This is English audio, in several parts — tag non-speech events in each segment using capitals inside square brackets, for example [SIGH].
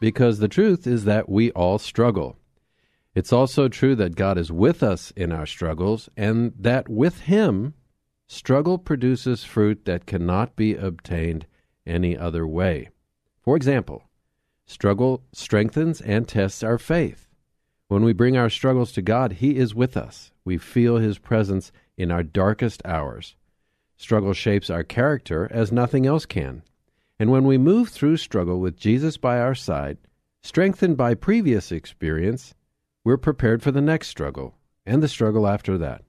because the truth is that we all struggle. It's also true that God is with us in our struggles, and that with Him, struggle produces fruit that cannot be obtained any other way. For example, struggle strengthens and tests our faith. When we bring our struggles to God, He is with us. We feel His presence in our darkest hours. Struggle shapes our character as nothing else can. And when we move through struggle with Jesus by our side, strengthened by previous experience, we're prepared for the next struggle and the struggle after that.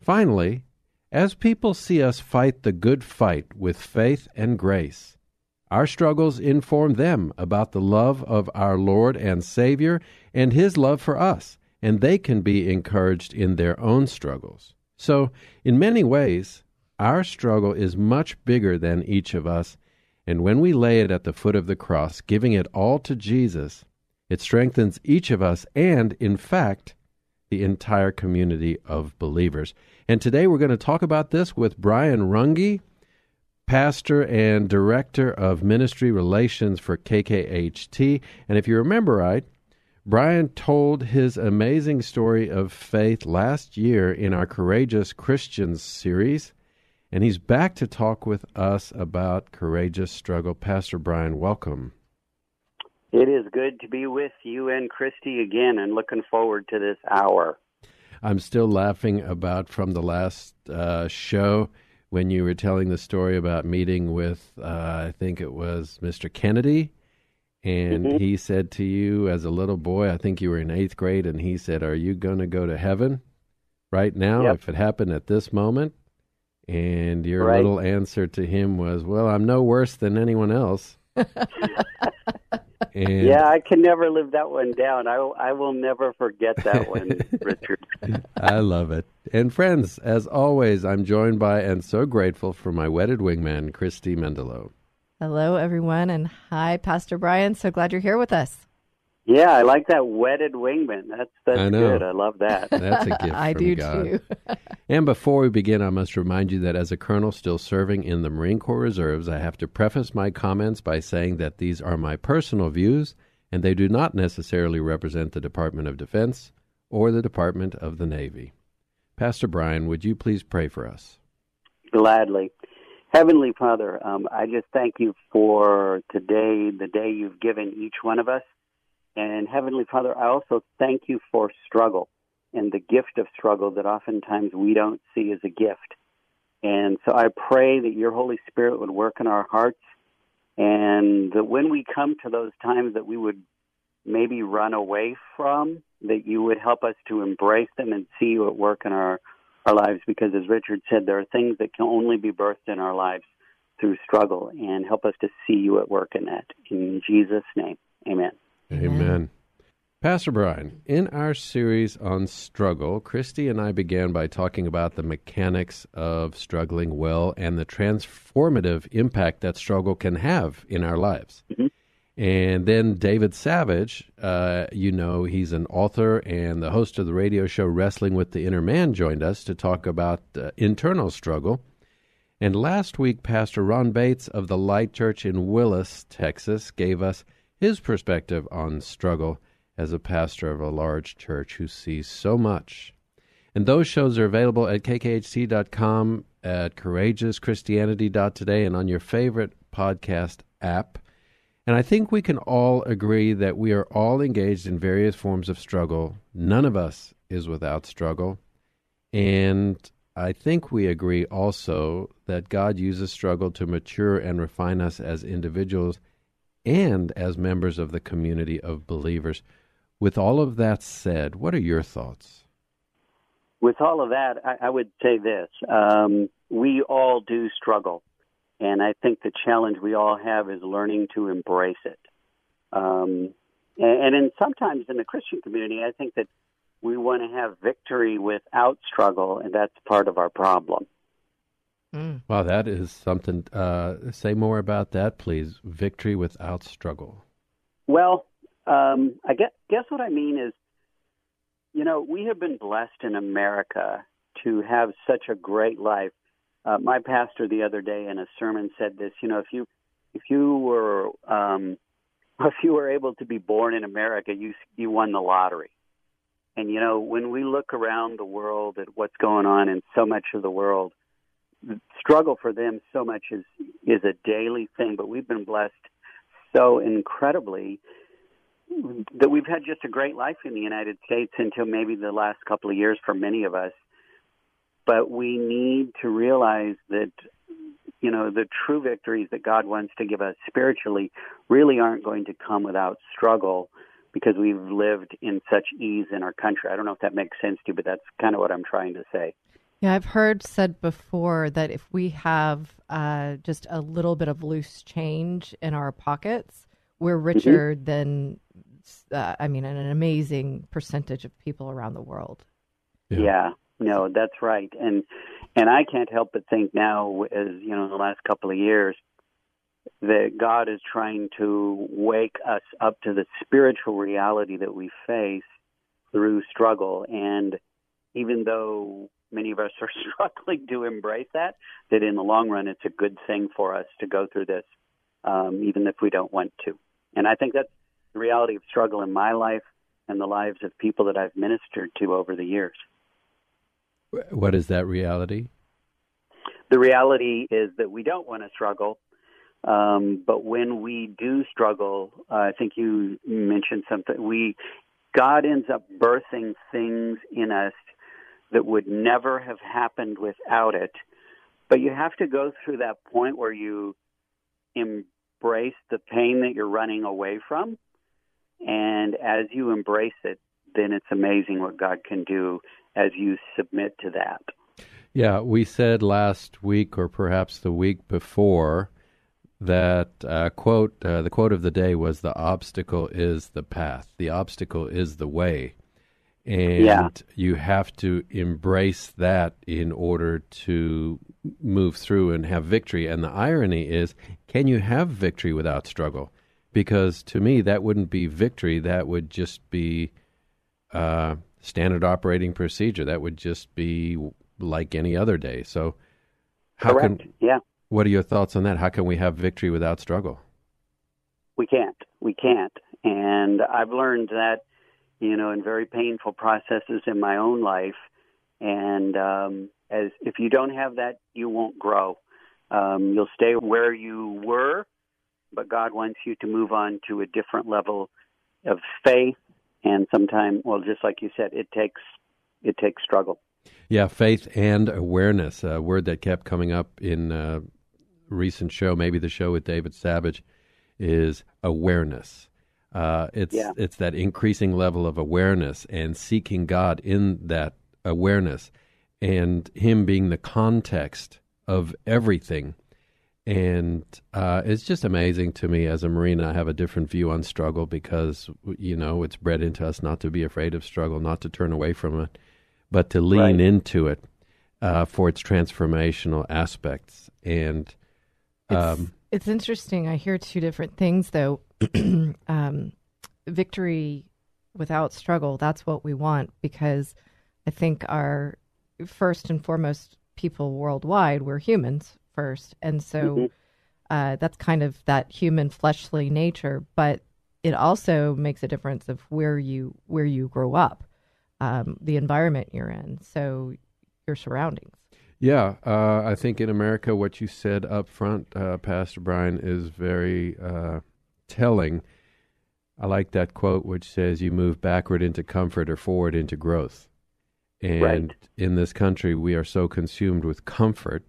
Finally, as people see us fight the good fight with faith and grace, our struggles inform them about the love of our Lord and Savior and His love for us, and they can be encouraged in their own struggles. So, in many ways, our struggle is much bigger than each of us, and when we lay it at the foot of the cross, giving it all to Jesus, it strengthens each of us and, in fact, the entire community of believers. And today we're going to talk about this with Brian Runge, pastor and director of ministry relations for KKHT. And if you remember right, Brian told his amazing story of faith last year in our Courageous Christians series. And he's back to talk with us about courageous struggle. Pastor Brian, welcome. It is good to be with you and Christy again and looking forward to this hour. I'm still laughing about from the last uh, show when you were telling the story about meeting with, uh, I think it was Mr. Kennedy. And mm-hmm. he said to you as a little boy, I think you were in eighth grade, and he said, Are you going to go to heaven right now yep. if it happened at this moment? And your right. little answer to him was, "Well, I'm no worse than anyone else." [LAUGHS] and yeah, I can never live that one down. I I will never forget that one, [LAUGHS] Richard. I love it. And friends, as always, I'm joined by and so grateful for my wedded wingman, Christy Mendelow. Hello, everyone, and hi, Pastor Brian. So glad you're here with us. Yeah, I like that wedded wingman. That's that's I good. I love that. [LAUGHS] That's a [LAUGHS] gift I do God. too. [LAUGHS] and before we begin, I must remind you that as a colonel still serving in the Marine Corps Reserves, I have to preface my comments by saying that these are my personal views and they do not necessarily represent the Department of Defense or the Department of the Navy. Pastor Brian, would you please pray for us? Gladly. Heavenly Father, um, I just thank you for today, the day you've given each one of us. And Heavenly Father, I also thank you for struggle and the gift of struggle that oftentimes we don't see as a gift. And so I pray that your Holy Spirit would work in our hearts and that when we come to those times that we would maybe run away from that you would help us to embrace them and see you at work in our, our lives because, as Richard said, there are things that can only be birthed in our lives through struggle and help us to see you at work in that. In Jesus' name, amen. Amen. Pastor Brian, in our series on struggle, Christy and I began by talking about the mechanics of struggling well and the transformative impact that struggle can have in our lives. Mm-hmm. And then David Savage, uh, you know, he's an author and the host of the radio show Wrestling with the Inner Man, joined us to talk about uh, internal struggle. And last week, Pastor Ron Bates of the Light Church in Willis, Texas, gave us his perspective on struggle as a pastor of a large church who sees so much. And those shows are available at kkht.com, at courageouschristianity.today, and on your favorite podcast app. And I think we can all agree that we are all engaged in various forms of struggle. None of us is without struggle. And I think we agree also that God uses struggle to mature and refine us as individuals and as members of the community of believers. With all of that said, what are your thoughts? With all of that, I, I would say this. Um, we all do struggle. And I think the challenge we all have is learning to embrace it. Um, and, and in, sometimes in the Christian community, I think that we want to have victory without struggle, and that's part of our problem. Mm. Wow, that is something. Uh, say more about that, please. Victory without struggle. Well, um, I guess, guess what I mean is, you know, we have been blessed in America to have such a great life. Uh, my pastor the other day in a sermon said this. You know, if you if you were um, [LAUGHS] if you were able to be born in America, you you won the lottery. And you know, when we look around the world at what's going on in so much of the world, the struggle for them so much is is a daily thing. But we've been blessed so incredibly that we've had just a great life in the United States until maybe the last couple of years for many of us. But we need to realize that, you know, the true victories that God wants to give us spiritually really aren't going to come without struggle because we've lived in such ease in our country. I don't know if that makes sense to you, but that's kind of what I'm trying to say. Yeah, I've heard said before that if we have uh, just a little bit of loose change in our pockets, we're mm-hmm. richer mm-hmm. than uh, I mean, an amazing percentage of people around the world. Yeah. yeah, no, that's right, and and I can't help but think now, as you know, in the last couple of years, that God is trying to wake us up to the spiritual reality that we face through struggle, and even though many of us [LAUGHS] are struggling to embrace that, that in the long run, it's a good thing for us to go through this, um, even if we don't want to. And I think that's the reality of struggle in my life and the lives of people that I've ministered to over the years. What is that reality? The reality is that we don't want to struggle, um, but when we do struggle, uh, I think you mentioned something. We God ends up birthing things in us that would never have happened without it. But you have to go through that point where you embrace the pain that you're running away from and as you embrace it, then it's amazing what God can do as you submit to that. Yeah, we said last week, or perhaps the week before, that uh, quote uh, the quote of the day was the obstacle is the path the obstacle is the way and yeah. you have to embrace that in order to move through and have victory and the irony is can you have victory without struggle because to me that wouldn't be victory. That would just be uh, standard operating procedure. That would just be like any other day. So, how Correct. can yeah? What are your thoughts on that? How can we have victory without struggle? We can't. We can't. And I've learned that, you know, in very painful processes in my own life. And um, as if you don't have that, you won't grow. Um, you'll stay where you were but God wants you to move on to a different level of faith. And sometimes, well, just like you said, it takes it takes struggle. Yeah, faith and awareness, a word that kept coming up in a recent show, maybe the show with David Savage, is awareness. Uh, it's Yeah. it's that increasing level of awareness and seeking God in that awareness, and Him being the context of everything. And uh, it's just amazing to me as a Marine. I have a different view on struggle because you know it's bred into us not to be afraid of struggle, not to turn away from it, but to lean Right. into it uh, for its transformational aspects. And um, It's interesting. I hear two different things, though. [CLEARS THROAT] um, victory without struggle, that's what we want because I think our first and foremost people worldwide, we're humans first. And so uh, that's kind of that human fleshly nature. But it also makes a difference of where you where you grow up, um, the environment you're in, so your surroundings. Yeah, uh, I think in America, what you said up front, uh, Pastor Brian, is very uh, telling. I like that quote, which says, "You move backward into comfort or forward into growth." And Right. in this country, we are so consumed with comfort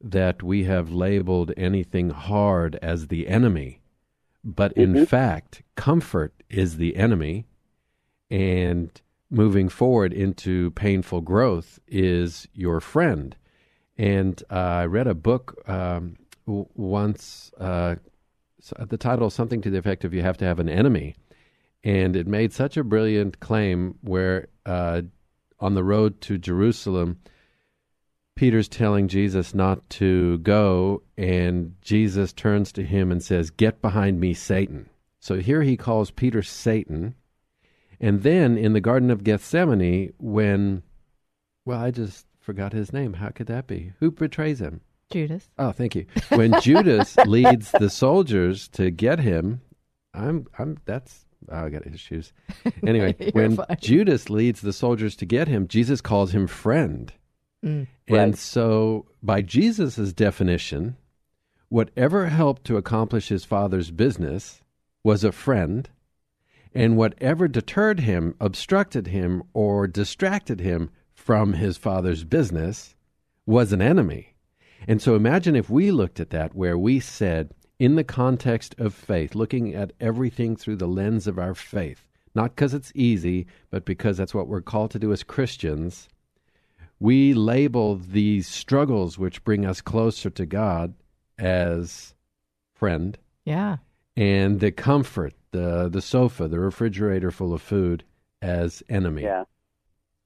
that we have labeled anything hard as the enemy. But in fact, comfort is the enemy, and moving forward into painful growth is your friend. And uh, I read a book um, w- once. Uh, the title something to the effect of "You have to have an enemy," and it made such a brilliant claim. Where uh, on the road to Jerusalem, Peter's telling Jesus not to go, and Jesus turns to him and says, "Get behind me, Satan." So here he calls Peter Satan, and then in the Garden of Gethsemane, when well, I just forgot his name. How could that be? Who betrays him? Judas. Oh, thank you. When Judas [LAUGHS] leads the soldiers to get him, I'm I'm that's oh, I got issues. Anyway, [LAUGHS] when fine. Judas leads the soldiers to get him, Jesus calls him friend. Mm. And Right. so by Jesus' definition, whatever helped to accomplish his father's business was a friend, and whatever deterred him, obstructed him, or distracted him from his father's business was an enemy. And so imagine if we looked at that where we said, in the context of faith, looking at everything through the lens of our faith, not because it's easy, but because that's what we're called to do as Christians, we label these struggles which bring us closer to God as friend, Yeah. and the comfort, the the sofa, the refrigerator full of food as enemy. Yeah.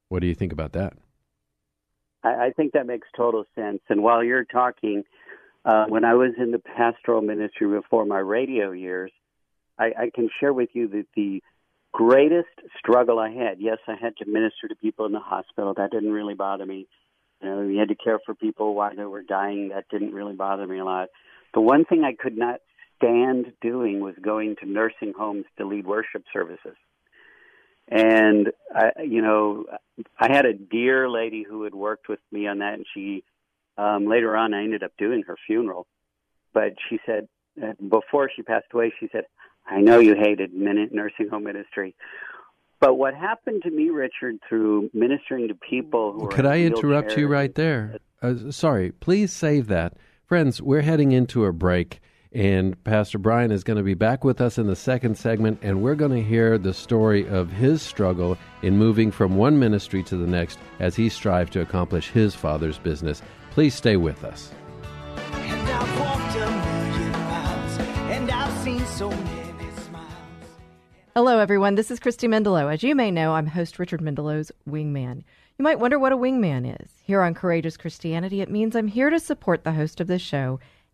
What do you think about that? I, I think that makes total sense. And while you're talking, uh, when I was in the pastoral ministry before my radio years, I, I can share with you that the greatest struggle I had, yes, I had to minister to people in the hospital. That didn't really bother me. You know, you had to care for people while they were dying. That didn't really bother me a lot. The one thing I could not stand doing was going to nursing homes to lead worship services. And I, you know, I had a dear lady who had worked with me on that, and she um, later on I ended up doing her funeral. But she said uh, before she passed away, she said, "I know you hated minute nursing home ministry." But what happened to me, Richard, through ministering to people who Could I interrupt you right there? Uh, sorry, please save that. Friends, we're heading into a break, and Pastor Brian is going to be back with us in the second segment, and we're going to hear the story of his struggle in moving from one ministry to the next as he strived to accomplish his father's business. Please stay with us. And I've walked a million miles, and I've seen so many smiles. Hello, everyone. This is Christy Mendelow. As you may know, I'm host Richard Mendelow's Wingman. You might wonder what a wingman is. Here on Courageous Christianity, it means I'm here to support the host of this show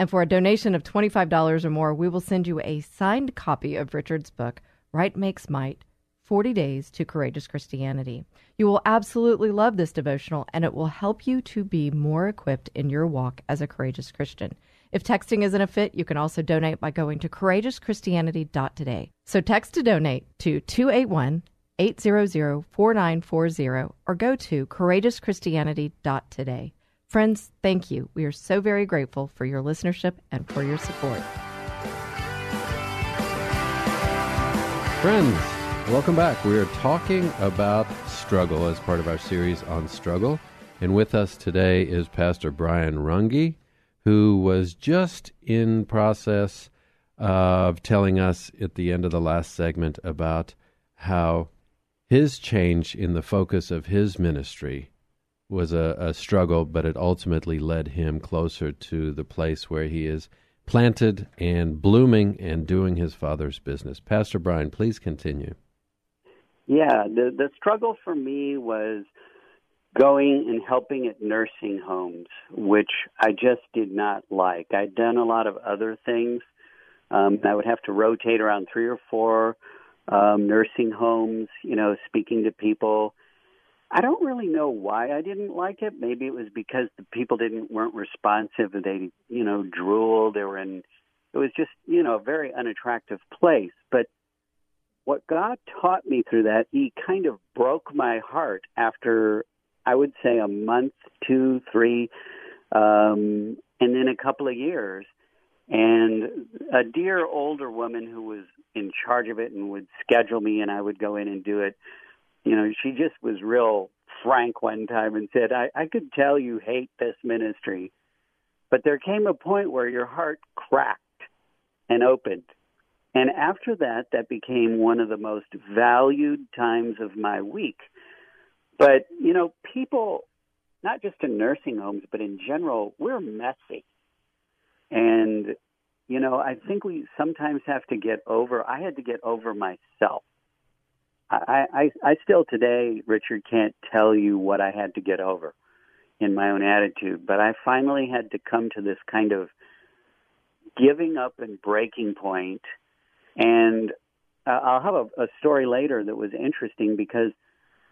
And for a donation of $25 or more, we will send you a signed copy of Richard's book, Right Makes Might 40 Days to Courageous Christianity. You will absolutely love this devotional, and it will help you to be more equipped in your walk as a courageous Christian. If texting isn't a fit, you can also donate by going to courageouschristianity.today. So text to donate to 281 800 4940 or go to courageouschristianity.today. Friends, thank you. We are so very grateful for your listenership and for your support. Friends, welcome back. We are talking about struggle as part of our series on struggle. And with us today is Pastor Brian Runge, who was just in process of telling us at the end of the last segment about how his change in the focus of his ministry was a, a struggle, but it ultimately led him closer to the place where he is planted and blooming and doing his father's business. Pastor Brian, please continue. Yeah, the the struggle for me was going and helping at nursing homes, which I just did not like. I'd done a lot of other things. Um, I would have to rotate around three or four um, nursing homes, you know, speaking to people. I don't really know why I didn't like it. Maybe it was because the people didn't weren't responsive. They, you know, drooled. They were in. It was just, you know, a very unattractive place. But what God taught me through that, He kind of broke my heart after I would say a month, two, three, um, and then a couple of years. And a dear older woman who was in charge of it and would schedule me, and I would go in and do it you know, she just was real frank one time and said, I, I could tell you hate this ministry, but there came a point where your heart cracked and opened. And after that, that became one of the most valued times of my week. But, you know, people, not just in nursing homes, but in general, we're messy. And, you know, I think we sometimes have to get over, I had to get over myself. I, I, I still today, Richard, can't tell you what I had to get over in my own attitude, but I finally had to come to this kind of giving up and breaking point. And uh, I'll have a, a story later that was interesting because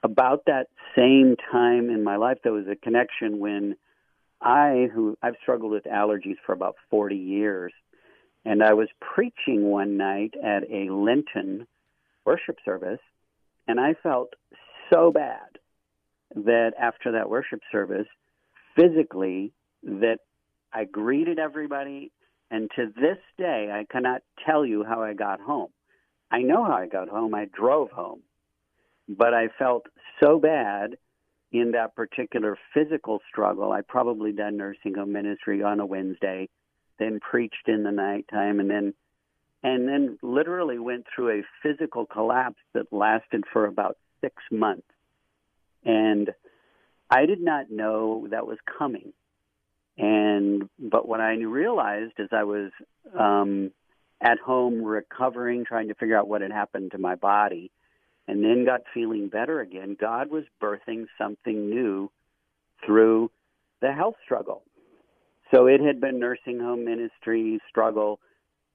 about that same time in my life, there was a connection when I, who I've struggled with allergies for about 40 years, and I was preaching one night at a Lenten worship service and I felt so bad that after that worship service, physically, that I greeted everybody. And to this day, I cannot tell you how I got home. I know how I got home. I drove home. But I felt so bad in that particular physical struggle. I probably done nursing home ministry on a Wednesday, then preached in the nighttime, and then and then literally went through a physical collapse that lasted for about six months. And I did not know that was coming. And but what I realized as I was um, at home recovering, trying to figure out what had happened to my body, and then got feeling better again, God was birthing something new through the health struggle. So it had been nursing home ministry struggle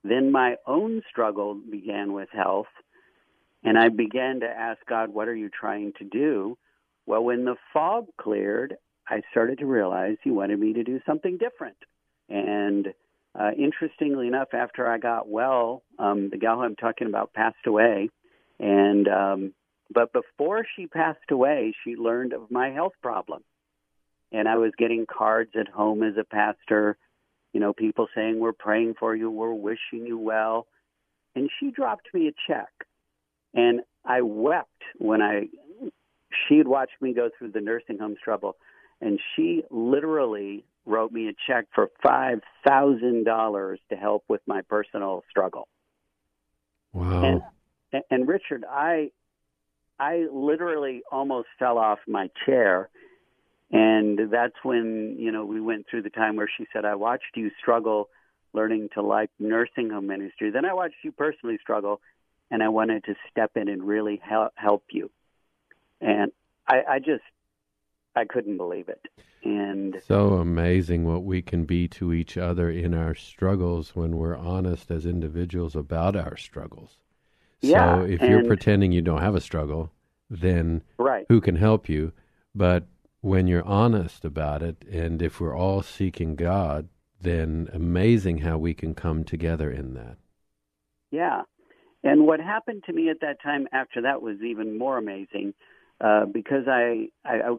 then my own struggle began with health, and I began to ask God, What are you trying to do? Well, when the fog cleared, I started to realize He wanted me to do something different. And uh, interestingly enough, after I got well, um, the gal I'm talking about passed away. And um, but before she passed away, she learned of my health problem, and I was getting cards at home as a pastor you know, people saying, We're praying for you, we're wishing you well. And she dropped me a check. And I wept when I, she'd watched me go through the nursing home struggle. And she literally wrote me a check for $5,000 to help with my personal struggle. Wow. And, and Richard, I, I literally almost fell off my chair and that's when, you know, we went through the time where she said, I watched you struggle learning to like nursing home ministry. Then I watched you personally struggle, and I wanted to step in and really help, help you. And I, I just, I couldn't believe it. And so amazing what we can be to each other in our struggles when we're honest as individuals about our struggles. Yeah, so if you're pretending you don't have a struggle, then right. who can help you? But when you're honest about it, and if we're all seeking God, then amazing how we can come together in that. Yeah. And what happened to me at that time after that was even more amazing uh, because I, I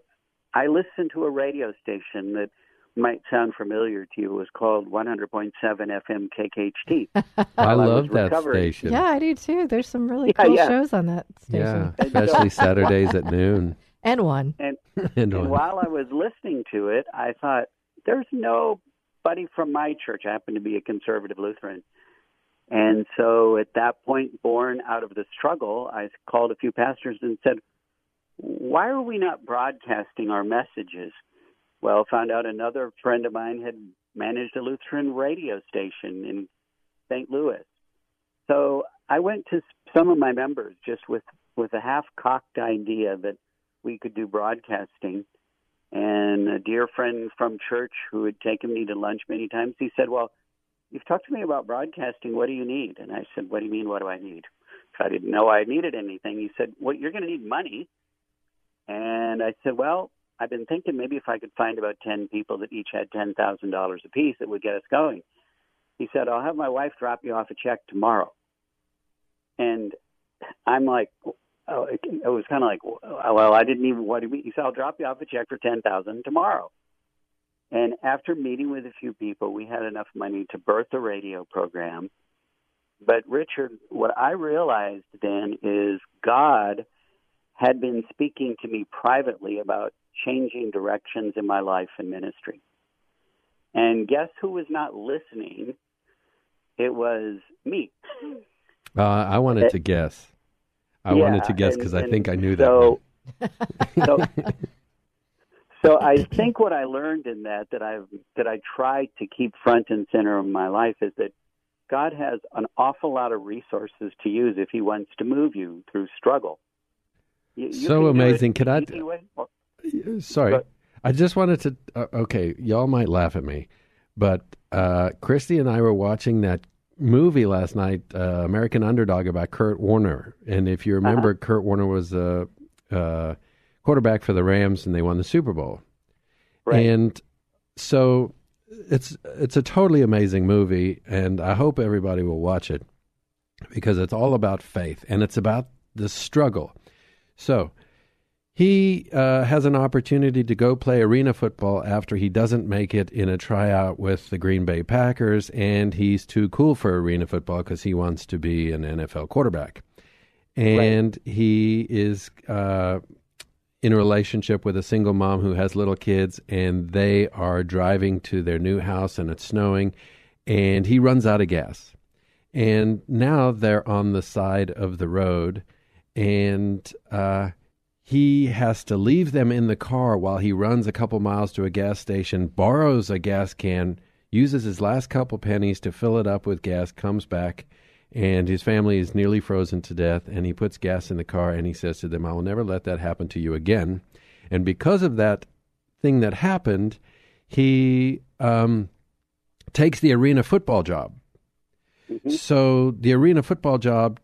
I listened to a radio station that might sound familiar to you. It was called 100.7 FM KKHT. [LAUGHS] I love was that recovering. station. Yeah, I do too. There's some really Yeah, cool yeah. shows on that station. Yeah, station. especially Saturdays at noon. And one. And, [LAUGHS] And and on. while I was listening to it, I thought, there's nobody from my church. I happen to be a conservative Lutheran. And so at that point, born out of the struggle, I called a few pastors and said, why are we not broadcasting our messages? Well, found out another friend of mine had managed a Lutheran radio station in St. Louis. So I went to some of my members just with, with a half cocked idea that we could do broadcasting. And a dear friend from church who had taken me to lunch many times, he said, Well, you've talked to me about broadcasting. What do you need? And I said, What do you mean, what do I need? I didn't know I needed anything. He said, Well, you're going to need money. And I said, Well, I've been thinking maybe if I could find about 10 people that each had $10,000 apiece, it would get us going. He said, I'll have my wife drop you off a check tomorrow. And I'm like, oh, it, it was kind of like, well, I didn't even, what do mean? He said, I'll drop you off a check for 10000 tomorrow. And after meeting with a few people, we had enough money to birth a radio program. But Richard, what I realized then is God had been speaking to me privately about changing directions in my life and ministry. And guess who was not listening? It was me. Uh, I wanted to guess. I Yeah, wanted to guess because I think I knew so, that. so, [LAUGHS] [LAUGHS] so I think what I learned in that that I've that I try to keep front and center of my life is that God has an awful lot of resources to use if He wants to move you through struggle. You- you So amazing. Could I- or- Sorry. But- I just wanted to. Uh, okay, y'all might laugh at me, but uh, Christy and I were watching that movie last night, uh, American Underdog, about Kurt Warner. And if you remember, Uh-huh. Kurt Warner was a uh, quarterback for the Rams, and they won the Super Bowl. Right. And so it's it's a totally amazing movie, and I hope everybody will watch it because it's all about faith and it's about the struggle. So he uh, has an opportunity to go play arena football after he doesn't make it in a tryout with the Green Bay Packers, and he's too cool for arena football because he wants to be an NFL quarterback. And he is uh, in a relationship with a single mom who has little kids, and they are driving to their new house, and it's snowing, and he runs out of gas. And now they're on the side of the road, and uh, he has to leave them in the car while he runs a couple miles to a gas station, borrows a gas can, uses his last couple pennies to fill it up with gas, comes back, and his family is nearly frozen to death. And he puts gas in the car and he says to them, I will never let that happen to you again. And because of that thing that happened, he um, takes the arena football job. So the arena football job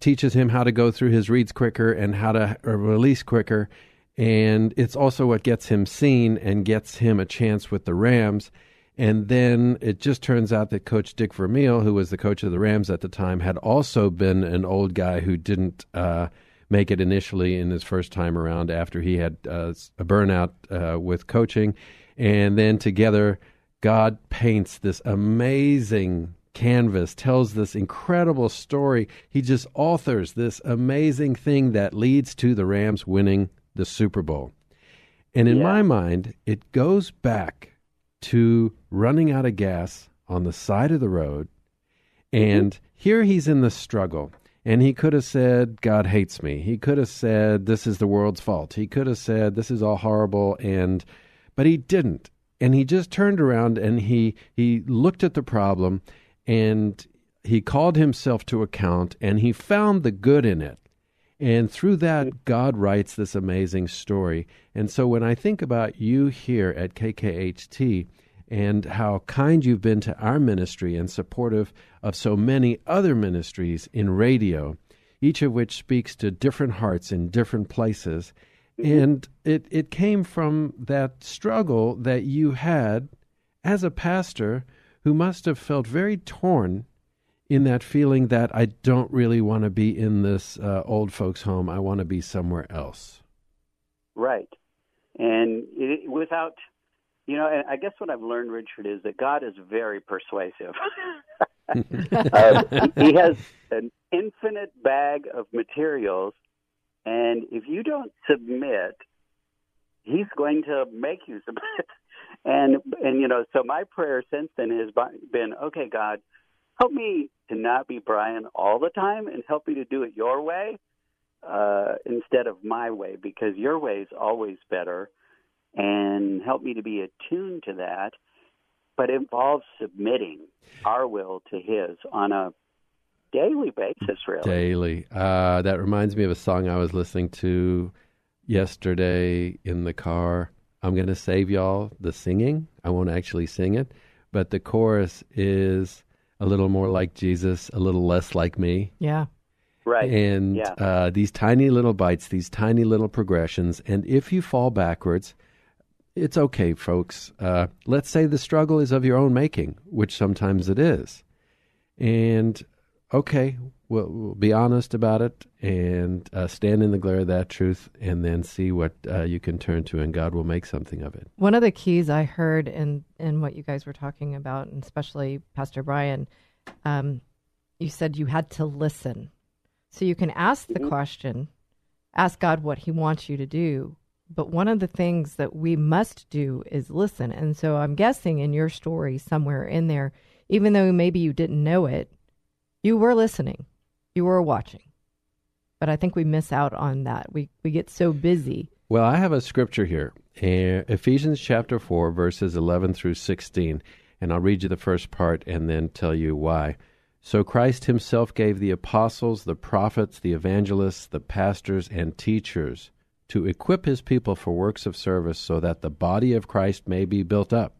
teaches him how to go through his reads quicker and how to release quicker. And it's also what gets him seen and gets him a chance with the Rams. And then it just turns out that Coach Dick Vermeil, who was the coach of the Rams at the time, had also been an old guy who didn't uh, make it initially in his first time around after he had uh, a burnout uh, with coaching. And then together, God paints this amazing canvas, tells this incredible story. He just authors this amazing thing that leads to the Rams winning the Super Bowl. And in Yeah. my mind, it goes back to running out of gas on the side of the road. Mm-hmm. And here he's in the struggle. And he could have said, God hates me. He could have said, this is the world's fault. He could have said, this is all horrible. And, but he didn't. And he just turned around and he, he looked at the problem and he called himself to account and he found the good in it. And through that, mm-hmm. God writes this amazing story. And so when I think about you here at KKHT and how kind you've been to our ministry and supportive of so many other ministries in radio, each of which speaks to different hearts in different places. Mm-hmm. And it, it came from that struggle that you had as a pastor who must have felt very torn in that feeling that I don't really want to be in this uh, old folks' home. I want to be somewhere else. Right. And it, without, you know, I guess what I've learned, Richard, is that God is very persuasive. uh, [LAUGHS] he has an infinite bag of materials, and if you don't submit, He's going to make you submit. And and you know, so my prayer since then has been, okay, God, help me to not be Brian all the time, and help me to do it Your way uh, instead of my way, because Your way is always better, and help me to be attuned to that but involves submitting our will to His on a daily basis, really. Daily. Uh, that reminds me of a song I was listening to yesterday in the car. I'm going to save y'all the singing. I won't actually sing it, but the chorus is a little more like Jesus, a little less like me. Yeah. Right. And yeah. uh, these tiny little bites, these tiny little progressions. And if you fall backwards, it's okay, folks. Uh, let's say the struggle is of your own making, which sometimes it is. And okay, we'll, we'll be honest about it and uh, stand in the glare of that truth and then see what uh, you can turn to, and God will make something of it. One of the keys I heard in, in what you guys were talking about, and especially Pastor Brian, um, you said you had to listen. So you can ask the question, ask God what He wants you to do, but one of the things that we must do is listen. And so I'm guessing in your story, somewhere in there, even though maybe you didn't know it, you were listening, you were watching. But I think we miss out on that. We, we get so busy. Well, I have a scripture here eh, Ephesians chapter 4, verses 11 through 16. And I'll read you the first part and then tell you why. So Christ himself gave the apostles, the prophets, the evangelists, the pastors, and teachers to equip his people for works of service so that the body of Christ may be built up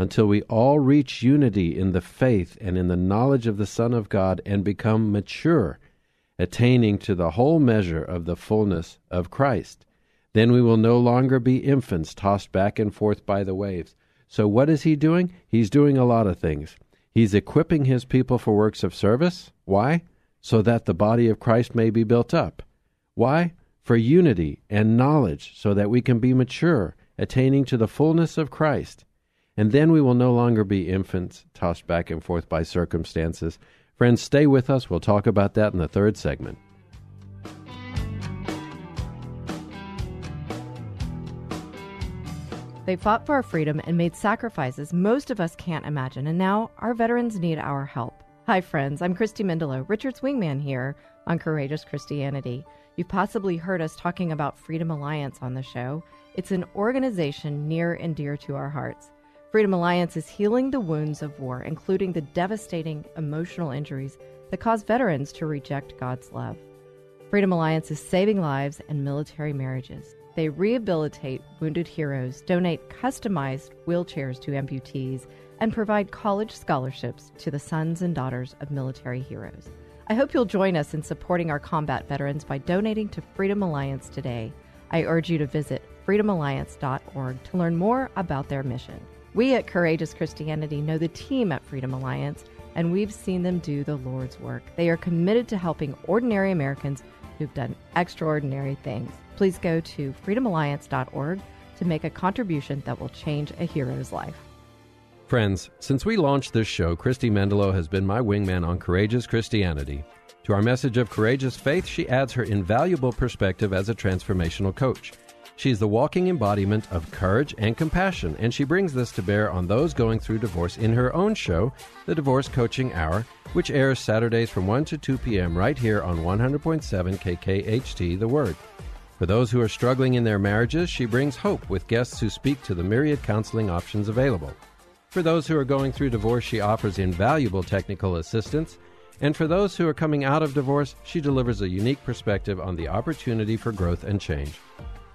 until we all reach unity in the faith and in the knowledge of the Son of God and become mature, attaining to the whole measure of the fullness of Christ. Then we will no longer be infants tossed back and forth by the waves. So, what is he doing? He's doing a lot of things. He's equipping his people for works of service. Why? So that the body of Christ may be built up. Why? for unity and knowledge, so that we can be mature, attaining to the fullness of Christ. And then we will no longer be infants, tossed back and forth by circumstances. Friends, stay with us. We'll talk about that in the third segment. They fought for our freedom and made sacrifices most of us can't imagine, and now our veterans need our help. Hi, friends. I'm Christy Mendelow, Richard's wingman here on Courageous Christianity. You've possibly heard us talking about Freedom Alliance on the show. It's an organization near and dear to our hearts. Freedom Alliance is healing the wounds of war, including the devastating emotional injuries that cause veterans to reject God's love. Freedom Alliance is saving lives and military marriages. They rehabilitate wounded heroes, donate customized wheelchairs to amputees, and provide college scholarships to the sons and daughters of military heroes. I hope you'll join us in supporting our combat veterans by donating to Freedom Alliance today. I urge you to visit freedomalliance.org to learn more about their mission. We at Courageous Christianity know the team at Freedom Alliance, and we've seen them do the Lord's work. They are committed to helping ordinary Americans who've done extraordinary things. Please go to freedomalliance.org to make a contribution that will change a hero's life. Friends, since we launched this show, Christy Mendelow has been my wingman on Courageous Christianity. To our message of courageous faith, she adds her invaluable perspective as a transformational coach. She's the walking embodiment of courage and compassion, and she brings this to bear on those going through divorce in her own show, The Divorce Coaching Hour, which airs Saturdays from 1 to 2 p.m. right here on 100.7 KKHT The Word. For those who are struggling in their marriages, she brings hope with guests who speak to the myriad counseling options available. For those who are going through divorce, she offers invaluable technical assistance. And for those who are coming out of divorce, she delivers a unique perspective on the opportunity for growth and change.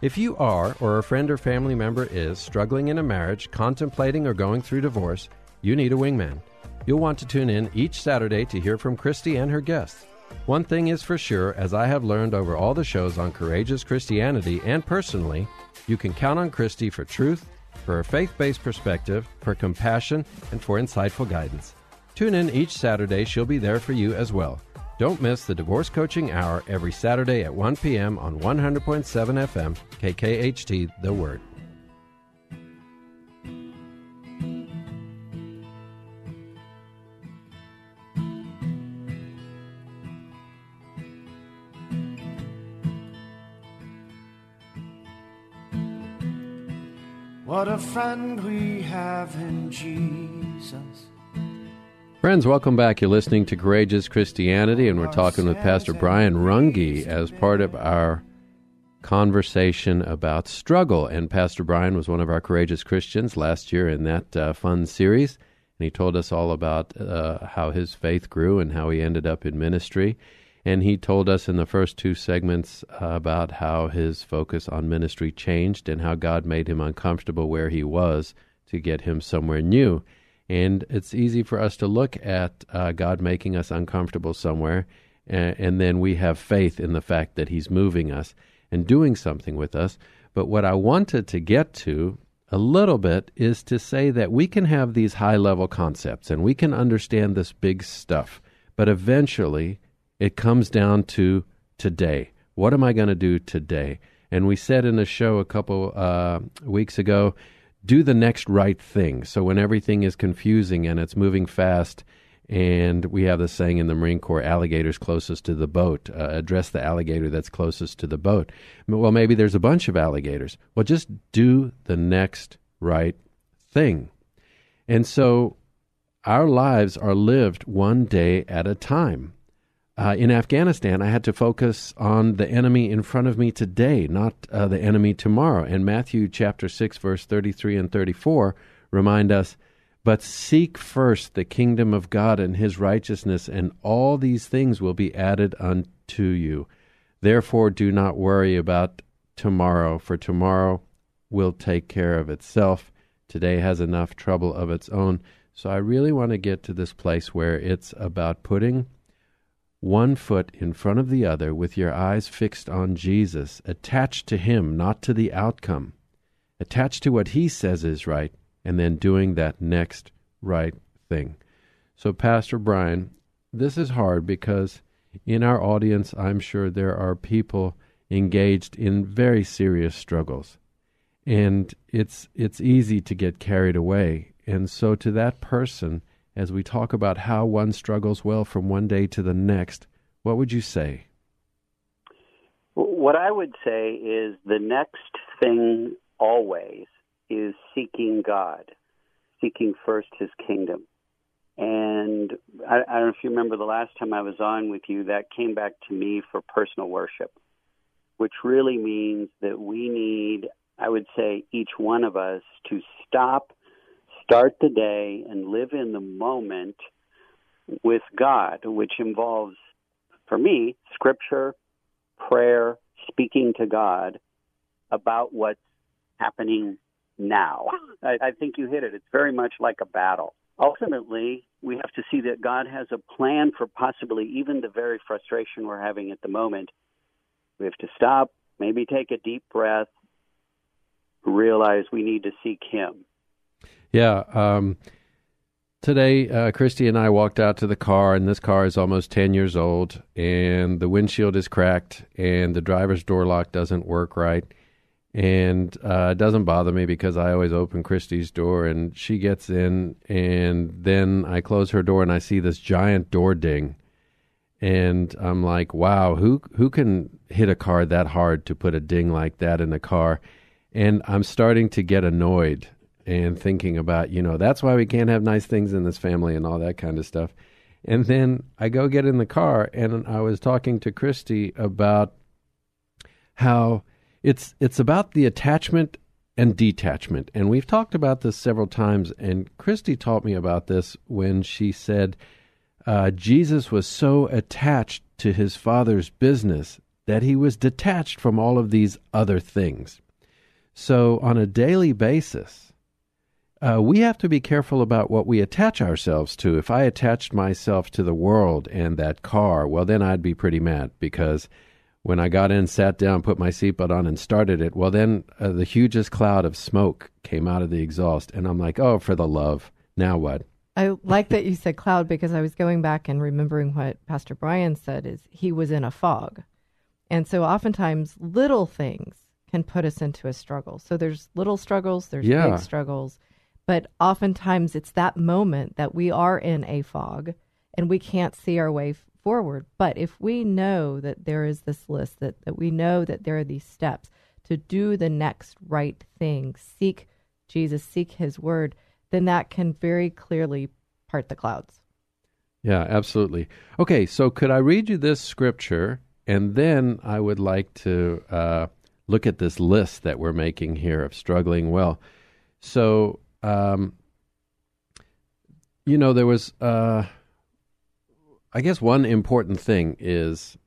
If you are, or a friend or family member is, struggling in a marriage, contemplating or going through divorce, you need a wingman. You'll want to tune in each Saturday to hear from Christy and her guests. One thing is for sure, as I have learned over all the shows on Courageous Christianity and personally, you can count on Christy for truth for a faith based perspective, for compassion, and for insightful guidance. Tune in each Saturday, she'll be there for you as well. Don't miss the Divorce Coaching Hour every Saturday at 1 p.m. on 100.7 FM, KKHT, The Word. What a friend we have in Jesus. Friends, welcome back. You're listening to Courageous Christianity, and we're talking with Pastor Brian Runge as part of our conversation about struggle. And Pastor Brian was one of our Courageous Christians last year in that uh, fun series, and he told us all about uh, how his faith grew and how he ended up in ministry. And he told us in the first two segments uh, about how his focus on ministry changed and how God made him uncomfortable where he was to get him somewhere new. And it's easy for us to look at uh, God making us uncomfortable somewhere, and, and then we have faith in the fact that He's moving us and doing something with us. But what I wanted to get to a little bit is to say that we can have these high level concepts and we can understand this big stuff, but eventually it comes down to today. What am I going to do today? And we said in a show a couple uh, weeks ago do the next right thing. So when everything is confusing and it's moving fast, and we have the saying in the Marine Corps alligators closest to the boat, uh, address the alligator that's closest to the boat. Well, maybe there's a bunch of alligators. Well, just do the next right thing. And so our lives are lived one day at a time. Uh, in Afghanistan, I had to focus on the enemy in front of me today, not uh, the enemy tomorrow. And Matthew chapter 6, verse 33 and 34 remind us, But seek first the kingdom of God and his righteousness, and all these things will be added unto you. Therefore, do not worry about tomorrow, for tomorrow will take care of itself. Today has enough trouble of its own. So I really want to get to this place where it's about putting one foot in front of the other with your eyes fixed on Jesus, attached to Him, not to the outcome, attached to what He says is right, and then doing that next right thing. So, Pastor Brian, this is hard because in our audience, I'm sure there are people engaged in very serious struggles. And it's it's easy to get carried away. And so to that person, as we talk about how one struggles well from one day to the next, what would you say? What I would say is the next thing always is seeking God, seeking first His kingdom. And I, I don't know if you remember the last time I was on with you, that came back to me for personal worship, which really means that we need, I would say, each one of us to stop start the day and live in the moment with God, which involves, for me, scripture, prayer, speaking to God about what's happening now. I, I think you hit it. It's very much like a battle. Ultimately, we have to see that God has a plan for possibly even the very frustration we're having at the moment. We have to stop, maybe take a deep breath, realize we need to seek Him yeah. Um, today, uh, Christy and I walked out to the car, and this car is almost 10 years old, and the windshield is cracked, and the driver's door lock doesn't work right. And uh, it doesn't bother me because I always open Christy's door, and she gets in, and then I close her door, and I see this giant door ding. And I'm like, wow, who who can hit a car that hard to put a ding like that in a car? And I'm starting to get annoyed and thinking about, you know, that's why we can't have nice things in this family and all that kind of stuff. And then I go get in the car and I was talking to Christy about how it's it's about the attachment and detachment. And we've talked about this several times and Christy taught me about this when she said uh, Jesus was so attached to his father's business that he was detached from all of these other things. So on a daily basis, uh, we have to be careful about what we attach ourselves to. If I attached myself to the world and that car, well, then I'd be pretty mad because when I got in, sat down, put my seatbelt on, and started it, well, then uh, the hugest cloud of smoke came out of the exhaust. And I'm like, oh, for the love. Now what? I like that you said cloud because I was going back and remembering what Pastor Brian said is he was in a fog. And so oftentimes little things can put us into a struggle. So there's little struggles, there's Yeah. big struggles, but oftentimes it's that moment that we are in a fog and we can't see our way forward. But if we know that there is this list, that, that we know that there are these steps to do the next right thing, seek Jesus, seek his word, then that can very clearly part the clouds. Yeah, absolutely. Okay, so could I read you this scripture, and then I would like to uh, look at this list that we're making here of struggling well. So, um, you know, there was, uh, I guess, one important thing is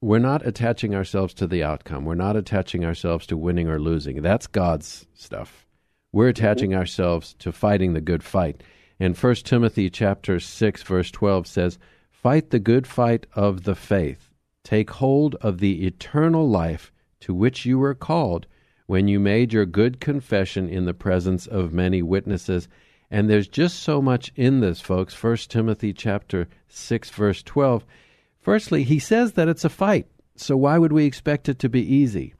we're not attaching ourselves to the outcome. We're not attaching ourselves to winning or losing. That's God's stuff. We're attaching ourselves to fighting the good fight. And 1 Timothy chapter 6 verse 12 says, "Fight the good fight of the faith. Take hold of the eternal life to which you were called when you made your good confession in the presence of many witnesses." And there's just so much in this, folks. 1 Timothy chapter 6 verse 12. Firstly, he says that it's a fight. So why would we expect it to be easy?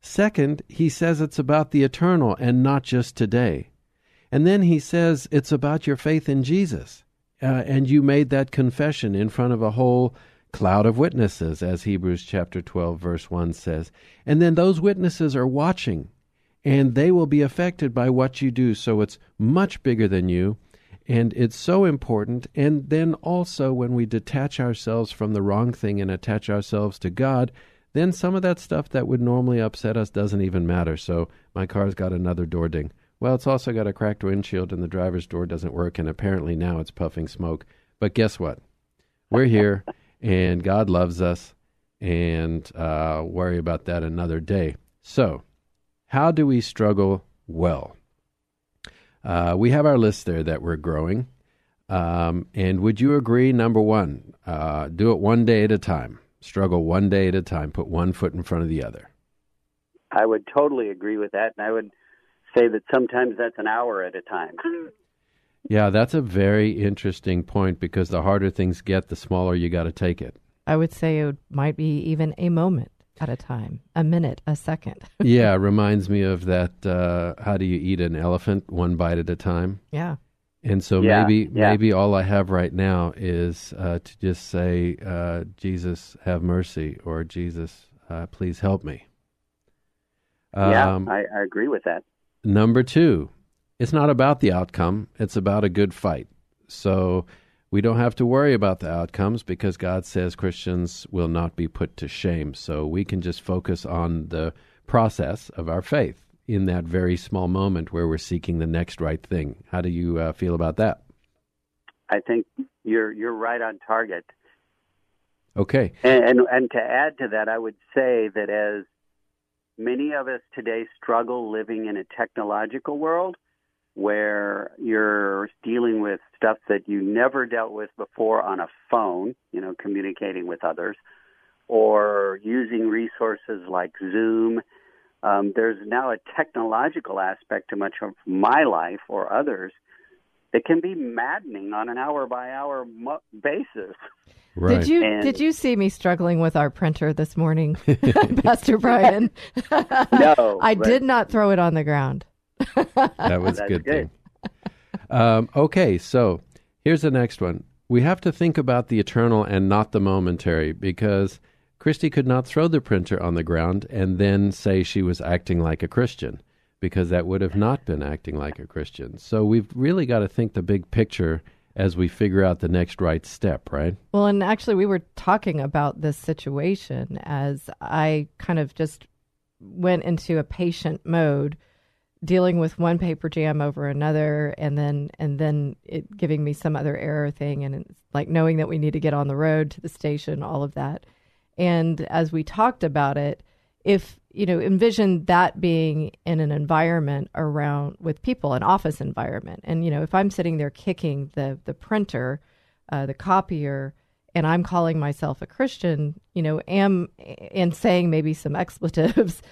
Second, he says it's about the eternal and not just today. And then he says it's about your faith in Jesus. Uh, and you made that confession in front of a whole cloud of witnesses, as Hebrews chapter 12, verse 1 says. And then those witnesses are watching, and they will be affected by what you do. So it's much bigger than you, and it's so important. And then also, when we detach ourselves from the wrong thing and attach ourselves to God, then some of that stuff that would normally upset us doesn't even matter. So my car's got another door ding. Well, it's also got a cracked windshield and the driver's door doesn't work, and apparently now it's puffing smoke. But guess what? We're here, and God loves us, and uh, worry about that another day. So, how do we struggle well? Uh, we have our list there that we're growing. Um, and would you agree, number one, uh, do it one day at a time? Struggle one day at a time, put one foot in front of the other. I would totally agree with that, and I would say that sometimes that's an hour at a time. Yeah, that's a very interesting point because the harder things get, the smaller you got to take it. I would say it might be even a moment at a time, a minute, a second. [LAUGHS] yeah, reminds me of that. Uh, how do you eat an elephant? One bite at a time. yeah. And so Yeah, maybe yeah. maybe all I have right now is uh, to just say, uh, "Jesus, have mercy," or "Jesus, uh, please help me." yeah, Um, I, I agree with that. Number two, it's not about the outcome, it's about a good fight. So we don't have to worry about the outcomes because God says Christians will not be put to shame. So we can just focus on the process of our faith in that very small moment where we're seeking the next right thing. How do you uh, feel about that? I think you're you're right on target. Okay. And, and and to add to that, I would say that as many of us today struggle living in a technological world where you're dealing with stuff that you never dealt with before on a phone, you know, communicating with others, or using resources like Zoom. Um, there's now a technological aspect to much of my life or others that can be maddening on an hour by hour mo- basis. Right. Did you And- did you see me struggling with our printer this morning, [LAUGHS] [LAUGHS] Pastor Brian? [LAUGHS] No, I but- did not throw it on the ground. That was That's good. good. Thing. Um, okay, so here's the next one. We have to think about the eternal and not the momentary because Christy could not throw the printer on the ground and then say she was acting like a Christian because that would have not been acting like a Christian. So we've really got to think the big picture as we figure out the next right step, right? Well, and actually, we were talking about this situation as I kind of just went into a patient mode, dealing with one paper jam over another, and then and then it giving me some other error thing, and it's like knowing that we need to get on the road to the station, all of that. And as we talked about it, if you know, envision that being in an environment around with people, an office environment, and you know, if I'm sitting there kicking the the printer, uh, the copier, and I'm calling myself a Christian, you know, am and saying maybe some expletives,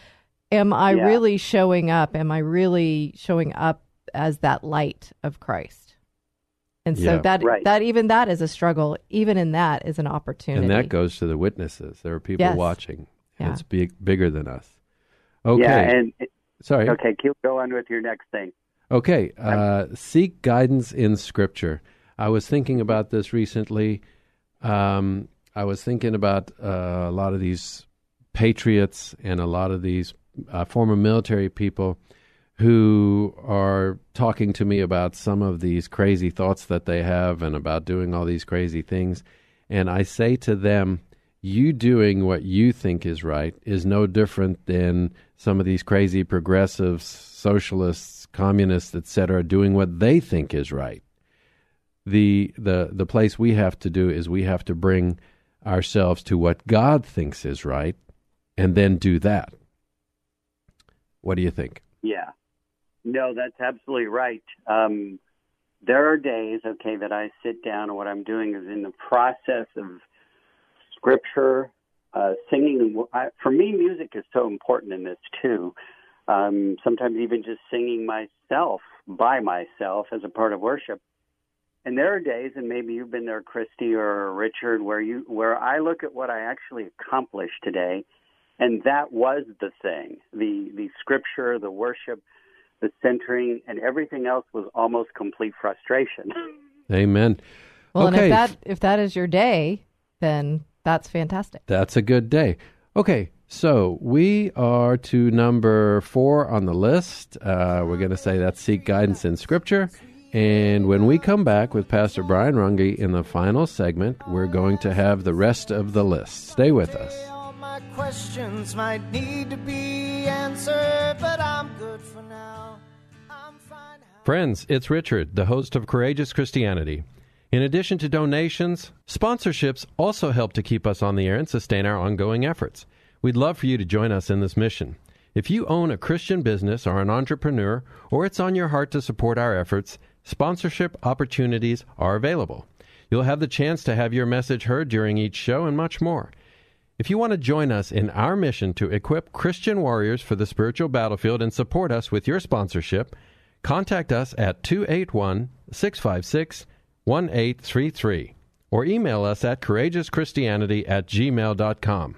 am I Yeah. really showing up? Am I really showing up as that light of Christ? And so Yeah. that Right. that even that is a struggle. Even in that is an opportunity. And that goes to the witnesses. There are people Yes. watching. Yeah. It's big, bigger than us. Okay. Yeah, and Sorry. okay, keep on with your next thing. Okay, uh, seek guidance in Scripture. I was thinking about this recently. Um, I was thinking about uh, a lot of these patriots and a lot of these uh, former military people who are talking to me about some of these crazy thoughts that they have and about doing all these crazy things. And I say to them, you doing what you think is right is no different than some of these crazy progressives, socialists, communists, etc., doing what they think is right. The the the place we have to do is we have to bring ourselves to what God thinks is right, and then do that. What do you think? Yeah. No, that's absolutely right. Um, there are days, okay, that I sit down and what I'm doing is in the process of scripture, uh, singing. I, for me, music is so important in this too. Um, sometimes even just singing myself by myself as a part of worship. And there are days, and maybe you've been there, Christy or Richard, where you where I look at what I actually accomplished today, and that was the thing. The the scripture, the worship, the centering, and everything else was almost complete frustration. [LAUGHS] Amen. well, okay, and if that if that is your day, then that's fantastic. That's a good day. Okay, so we are to number four on the list. Uh, we're going to say that's seek guidance in Scripture. And when we come back with Pastor Brian Runge in the final segment, we're going to have the rest of the list. Stay with us. My questions might need to be answered, but I'm good for now. Friends, it's Richard, the host of Courageous Christianity. In addition to donations, sponsorships also help to keep us on the air and sustain our ongoing efforts. We'd love for you to join us in this mission. If you own a Christian business or an entrepreneur, or it's on your heart to support our efforts, sponsorship opportunities are available. You'll have the chance to have your message heard during each show and much more. If you want to join us in our mission to equip Christian warriors for the spiritual battlefield and support us with your sponsorship, contact us at 281 656 1833 or email us at courageouschristianity at gmail.com.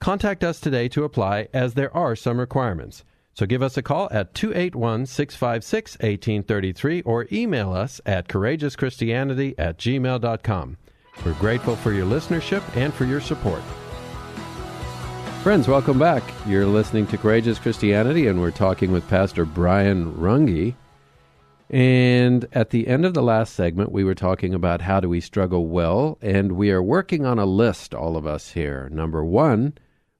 Contact us today to apply as there are some requirements. So give us a call at 281 656 1833 or email us at courageouschristianity at gmail.com. We're grateful for your listenership and for your support. Friends, welcome back. You're listening to Courageous Christianity, and we're talking with Pastor Brian Runge. And at the end of the last segment, we were talking about how do we struggle well, and we are working on a list, all of us here. Number one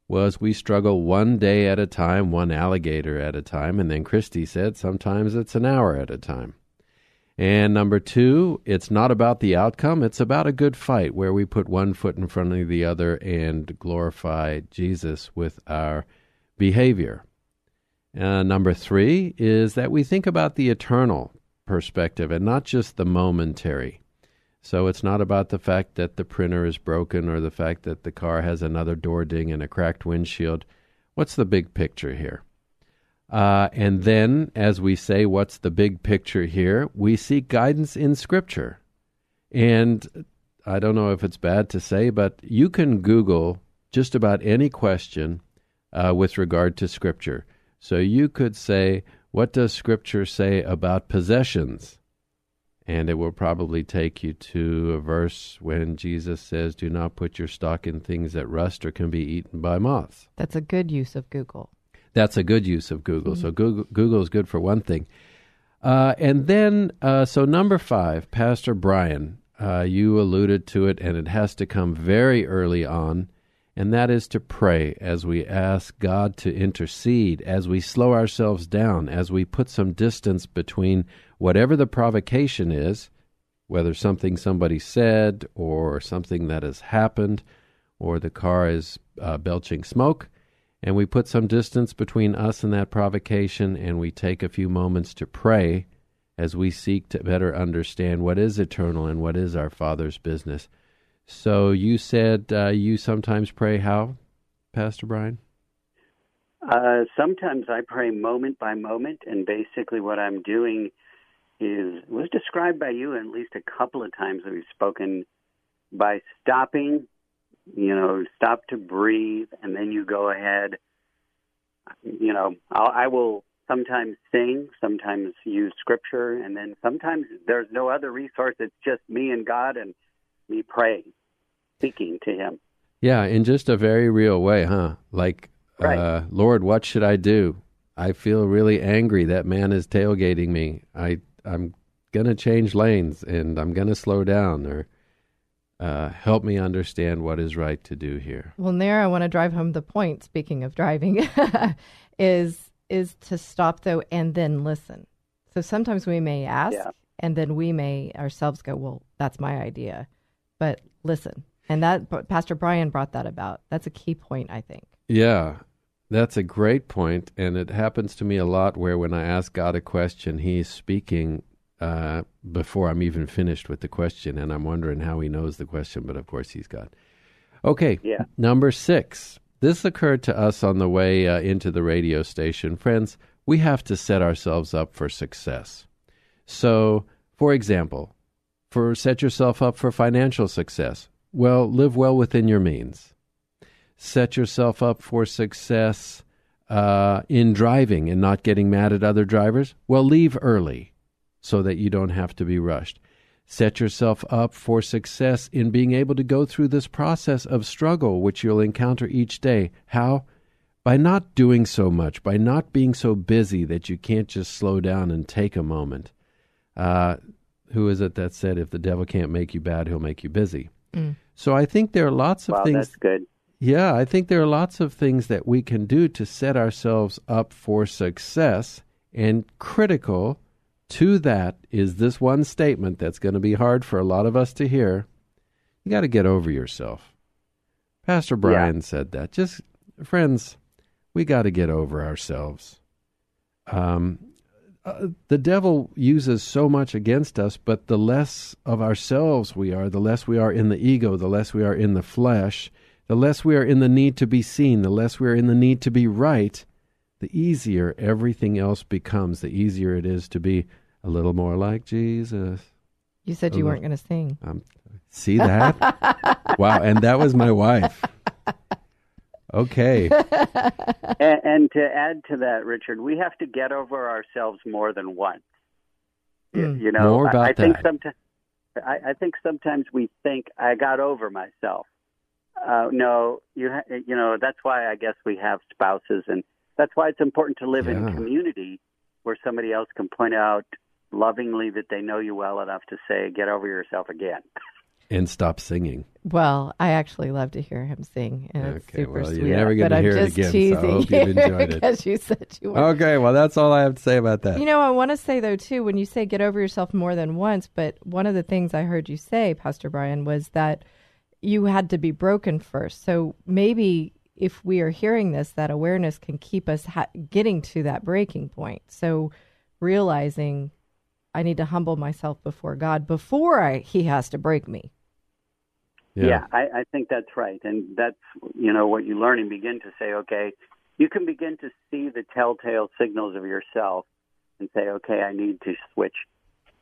was we struggle one day at a time, one alligator at a time, and then Christy said sometimes it's an hour at a time. And number two, it's not about the outcome, it's about a good fight where we put one foot in front of the other and glorify Jesus with our behavior. Uh, number three is that we think about the eternal perspective and not just the momentary. So it's not about the fact that the printer is broken or the fact that the car has another door ding and a cracked windshield. What's the big picture here? Uh, and then, as we say, what's the big picture here? We seek guidance in Scripture. And I don't know if it's bad to say, but you can Google just about any question uh, with regard to Scripture. So you could say, What does Scripture say about possessions? And it will probably take you to a verse when Jesus says, Do not put your stock in things that rust or can be eaten by moths. That's a good use of Google. That's a good use of Google. So Google, Google is good for one thing. Uh, and then, uh, so number five, Pastor Brian, uh, you alluded to it, and it has to come very early on, and that is to pray as we ask God to intercede, as we slow ourselves down, as we put some distance between whatever the provocation is, whether something somebody said or something that has happened, or the car is uh, belching smoke and we put some distance between us and that provocation, and we take a few moments to pray as we seek to better understand what is eternal and what is our Father's business. So you said uh, you sometimes pray how, Pastor Brian? Uh, sometimes I pray moment by moment, and basically what I'm doing is was described by you at least a couple of times that we've spoken by stopping, you know, stop to breathe, and then you go ahead. You know, I'll, I will sometimes sing, sometimes use scripture, and then sometimes there's no other resource. It's just me and God and me praying, speaking to Him. Yeah, in just a very real way, huh? Like, Right. uh, Lord, what should I do? I feel really angry. That man is tailgating me. I I'm gonna change lanes and I'm gonna slow down, or uh, help me understand what is right to do here. Well, and there I want to drive home the point. Speaking of driving, [LAUGHS] is is to stop though and then listen. So sometimes we may ask, Yeah. and then we may ourselves go, "Well, that's my idea," but listen. And that Pastor Brian brought that about. That's a key point, I think. Yeah, that's a great point, and it happens to me a lot. Where when I ask God a question, He's speaking uh, before I'm even finished with the question, and I'm wondering how He knows the question. But of course, He's God. Okay, Yeah. number six. This occurred to us on the way uh, into the radio station, friends. We have to set ourselves up for success. So, for example, for set yourself up for financial success. Well, live well within your means set yourself up for success uh, in driving and not getting mad at other drivers? Well, leave early so that you don't have to be rushed. Set yourself up for success in being able to go through this process of struggle which you'll encounter each day. How? By not doing so much, by not being so busy that you can't just slow down and take a moment. Uh, who is it that said, if the devil can't make you bad, he'll make you busy? So I think there are lots of Wow, things. that's good. Yeah, I think there are lots of things that we can do to set ourselves up for success. And critical to that is this one statement that's going to be hard for a lot of us to hear. You got to get over yourself. Pastor Brian said that. Just, friends, we got to get over ourselves. Um, uh, the devil uses so much against us, but the less of ourselves we are, the less we are in the ego, the less we are in the flesh, the less we are in the need to be seen, the less we are in the need to be right, the easier everything else becomes, the easier it is to be a little more like Jesus. You said you Oh, weren't going to sing. Um, see that? wow, and that was my wife. Okay. [LAUGHS] And, and to add to that, Richard, we have to get over ourselves more than once. You- You know, More I- I, think that. sometimes I, I think sometimes we think I got over myself. Uh, no, you ha- you know that's why I guess we have spouses, and that's why it's important to live in Yeah. community where somebody else can point out lovingly that they know you well enough to say, "Get over yourself again." [LAUGHS] and stop singing. Well, I actually love to hear him sing, and it's super well, you're sweet. never gonna but I'm hear it just again, so I hope you've [LAUGHS] enjoyed it. because you said you were. Okay, well, that's all I have to say about that. You know, I want to say though too, when you say get over yourself more than once, but one of the things I heard you say, Pastor Brian, was that you had to be broken first. So maybe if we are hearing this, that awareness can keep us ha- getting to that breaking point. So realizing I need to humble myself before God before I, He has to break me. Yeah, I, I think that's right, and that's you know what you learn and begin to say, okay, you can begin to see the telltale signals of yourself and say, okay, I need to switch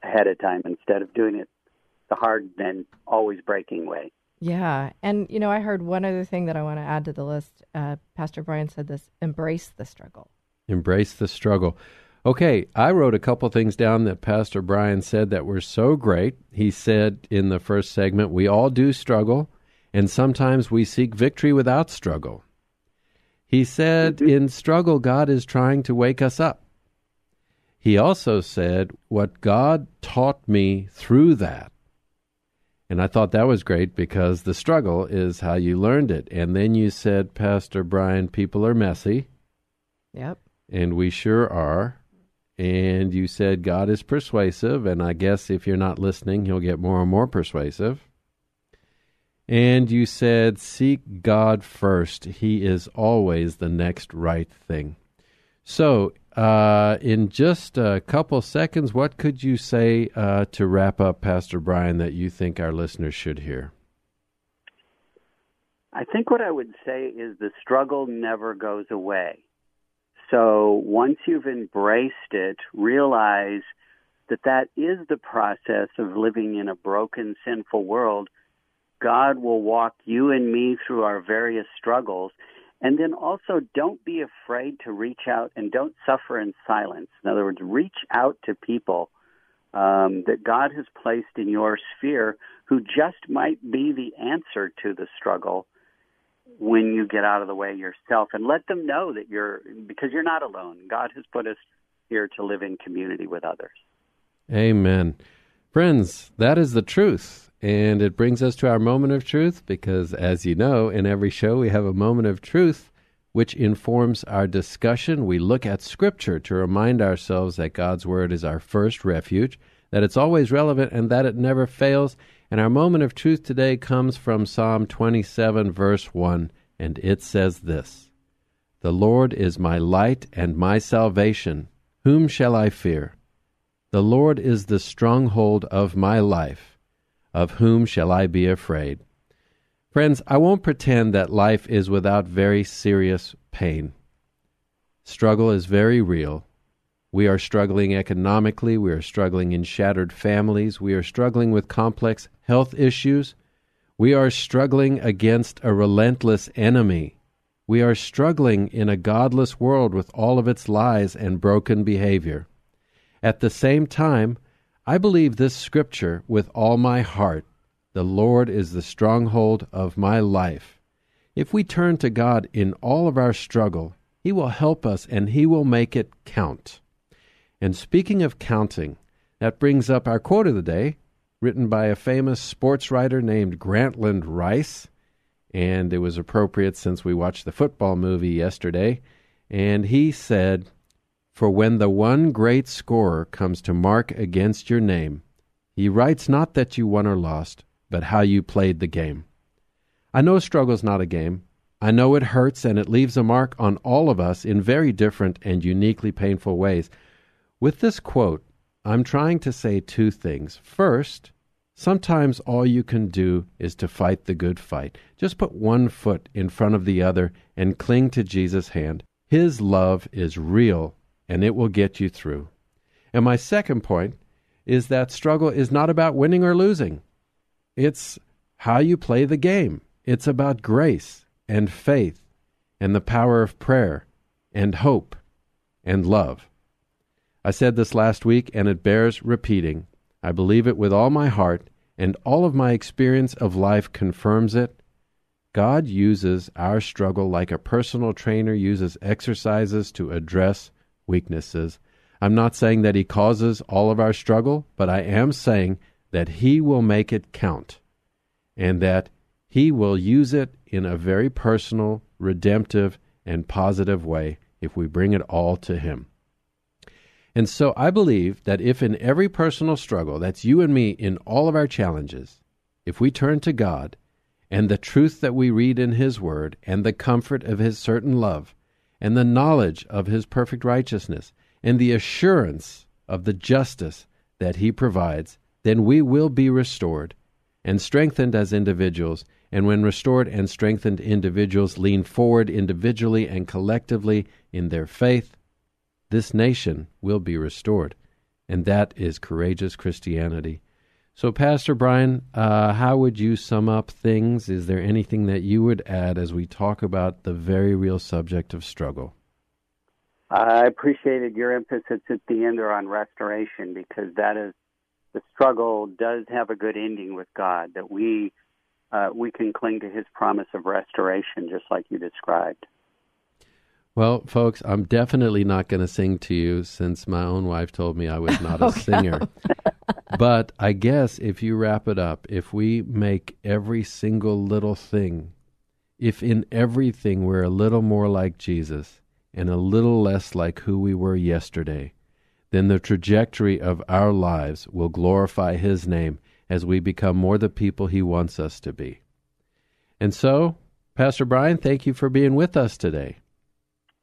ahead of time instead of doing it the hard and always breaking way. Yeah. And, you know, I heard one other thing that I want to add to the list. Uh, Pastor Brian said this embrace the struggle. Embrace the struggle. Okay, I wrote a couple things down that Pastor Brian said that were so great. He said in the first segment, we all do struggle, and sometimes we seek victory without struggle. He said, in struggle, God is trying to wake us up. He also said, what God taught me through that. And I thought that was great because the struggle is how you learned it. And then you said, Pastor Brian, people are messy. Yep. And we sure are. And you said God is persuasive, and I guess if you're not listening, he'll get more and more persuasive. And you said, Seek God first. He is always the next right thing. So, uh, in just a couple seconds, what could you say uh, to wrap up, Pastor Brian, that you think our listeners should hear? I think what I would say is the struggle never goes away. So once you've embraced it, realize that that is the process of living in a broken, sinful world. God will walk you and me through our various struggles. And then also don't be afraid to reach out and don't suffer in silence. In other words, reach out to people um, that God has placed in your sphere who just might be the answer to the struggle when you get out of the way yourself and let them know that you're because you're not alone. God has put us here to live in community with others. Amen. Friends, that is the truth. And it brings us to our moment of truth because, as you know, in every show we have a moment of truth which informs our discussion. We look at Scripture to remind ourselves that God's Word is our first refuge, that it's always relevant, and that it never fails. And our moment of truth today comes from Psalm 27, verse 1, and it says this The Lord is my light and my salvation. Whom shall I fear? The Lord is the stronghold of my life. Of whom shall I be afraid? Friends, I won't pretend that life is without very serious pain. Struggle is very real, we are struggling economically. We are struggling in shattered families. We are struggling with complex health issues. We are struggling against a relentless enemy. We are struggling in a godless world with all of its lies and broken behavior. At the same time, I believe this scripture with all my heart. The Lord is the stronghold of my life. If we turn to God in all of our struggle, He will help us and He will make it count. And speaking of counting, that brings up our quote of the day, written by a famous sports writer named Grantland Rice. And it was appropriate since we watched the football movie yesterday. And he said, For when the one great scorer comes to mark against your name, he writes not that you won or lost, but how you played the game. I know struggle's not a game. I know it hurts and it leaves a mark on all of us in very different and uniquely painful ways. With this quote, I'm trying to say two things. First, sometimes all you can do is to fight the good fight. Just put one foot in front of the other and cling to Jesus' hand. His love is real and it will get you through. And my second point is that struggle is not about winning or losing. It's how you play the game. It's about grace and faith and the power of prayer and hope and love. I said this last week, and it bears repeating. I believe it with all my heart, and all of my experience of life confirms it. God uses our struggle like a personal trainer uses exercises to address weaknesses. I'm not saying that He causes all of our struggle, but I am saying that He will make it count, and that He will use it in a very personal, redemptive, and positive way if we bring it all to Him. And so I believe that if in every personal struggle, that's you and me in all of our challenges, if we turn to God and the truth that we read in His Word and the comfort of His certain love and the knowledge of His perfect righteousness and the assurance of the justice that He provides, then we will be restored and strengthened as individuals. And when restored and strengthened individuals lean forward individually and collectively in their faith, this nation will be restored. And that is courageous Christianity. So, Pastor Brian, uh, how would you sum up things? Is there anything that you would add as we talk about the very real subject of struggle? I appreciated your emphasis at the end there on restoration because that is the struggle does have a good ending with God that we uh, we can cling to His promise of restoration, just like you described. Well, folks, I'm definitely not going to sing to you since my own wife told me I was not a oh, [LAUGHS] singer. But I guess if you wrap it up, if we make every single little thing, if in everything we're a little more like Jesus and a little less like who we were yesterday, then the trajectory of our lives will glorify His name as we become more the people He wants us to be. And so, Pastor Brian, thank you for being with us today.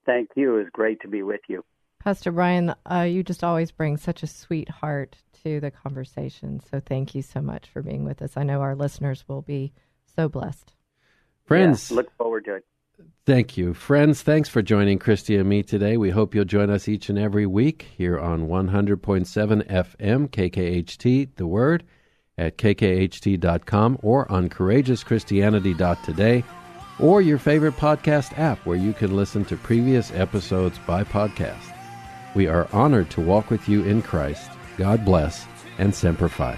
Thank you. It was great to be with you. Pastor Brian, uh, you just always bring such a sweet heart to the conversation. So thank you so much for being with us. I know our listeners will be so blessed. Friends, yeah, look forward to it. Thank you. Friends, thanks for joining Christy and me today. We hope you'll join us each and every week here on 100.7 FM, KKHT, The Word, at kkht.com or on courageouschristianity.today or your favorite podcast app where you can listen to previous episodes by podcast. We are honored to walk with you in Christ. God bless and Semper Fi.